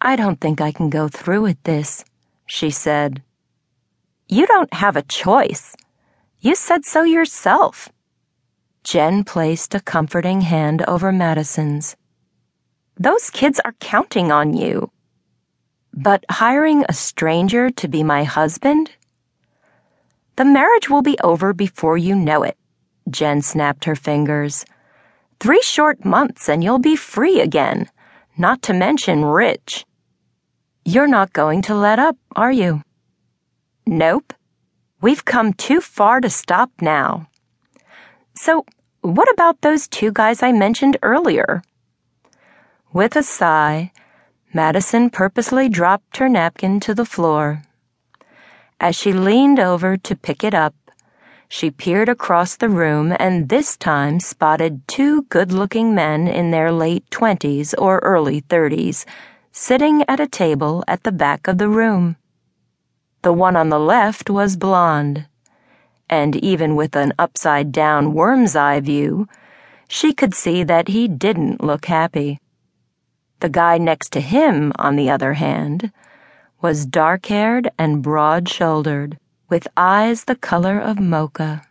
I don't think I can go through with this, she said. You don't have a choice. You said so yourself. Jen placed a comforting hand over Madison's. Those kids are counting on you. But hiring a stranger to be my husband? The marriage will be over before you know it. Jen snapped her fingers. Three short months and you'll be free again, not to mention rich. You're not going to let up, are you? Nope. We've come too far to stop now. So, what about those two guys I mentioned earlier? With a sigh, Madison purposely dropped her napkin to the floor. As she leaned over to pick it up, she peered across the room and this time spotted two good looking men in their late twenties or early thirties sitting at a table at the back of the room. The one on the left was blonde, and even with an upside down worm's eye view, she could see that he didn't look happy. The guy next to him, on the other hand, was dark haired and broad shouldered, with eyes the color of mocha.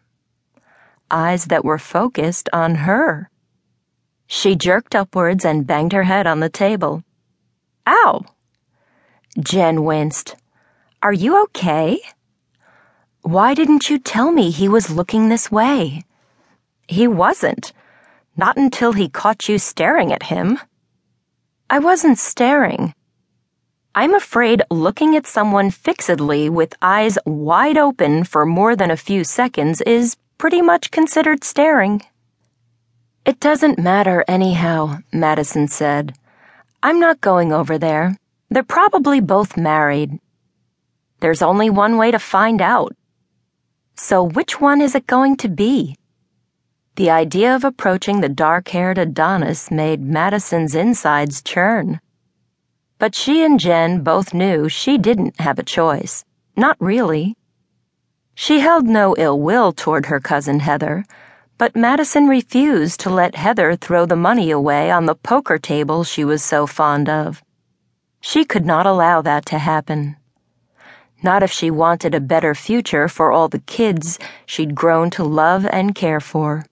Eyes that were focused on her. She jerked upwards and banged her head on the table. Ow! Jen winced. Are you okay? Why didn't you tell me he was looking this way? He wasn't. Not until he caught you staring at him. I wasn't staring. I'm afraid looking at someone fixedly with eyes wide open for more than a few seconds is pretty much considered staring. It doesn't matter anyhow, Madison said. I'm not going over there. They're probably both married. There's only one way to find out. So which one is it going to be? The idea of approaching the dark haired Adonis made Madison's insides churn. But she and Jen both knew she didn't have a choice. Not really. She held no ill will toward her cousin Heather, but Madison refused to let Heather throw the money away on the poker table she was so fond of. She could not allow that to happen. Not if she wanted a better future for all the kids she'd grown to love and care for.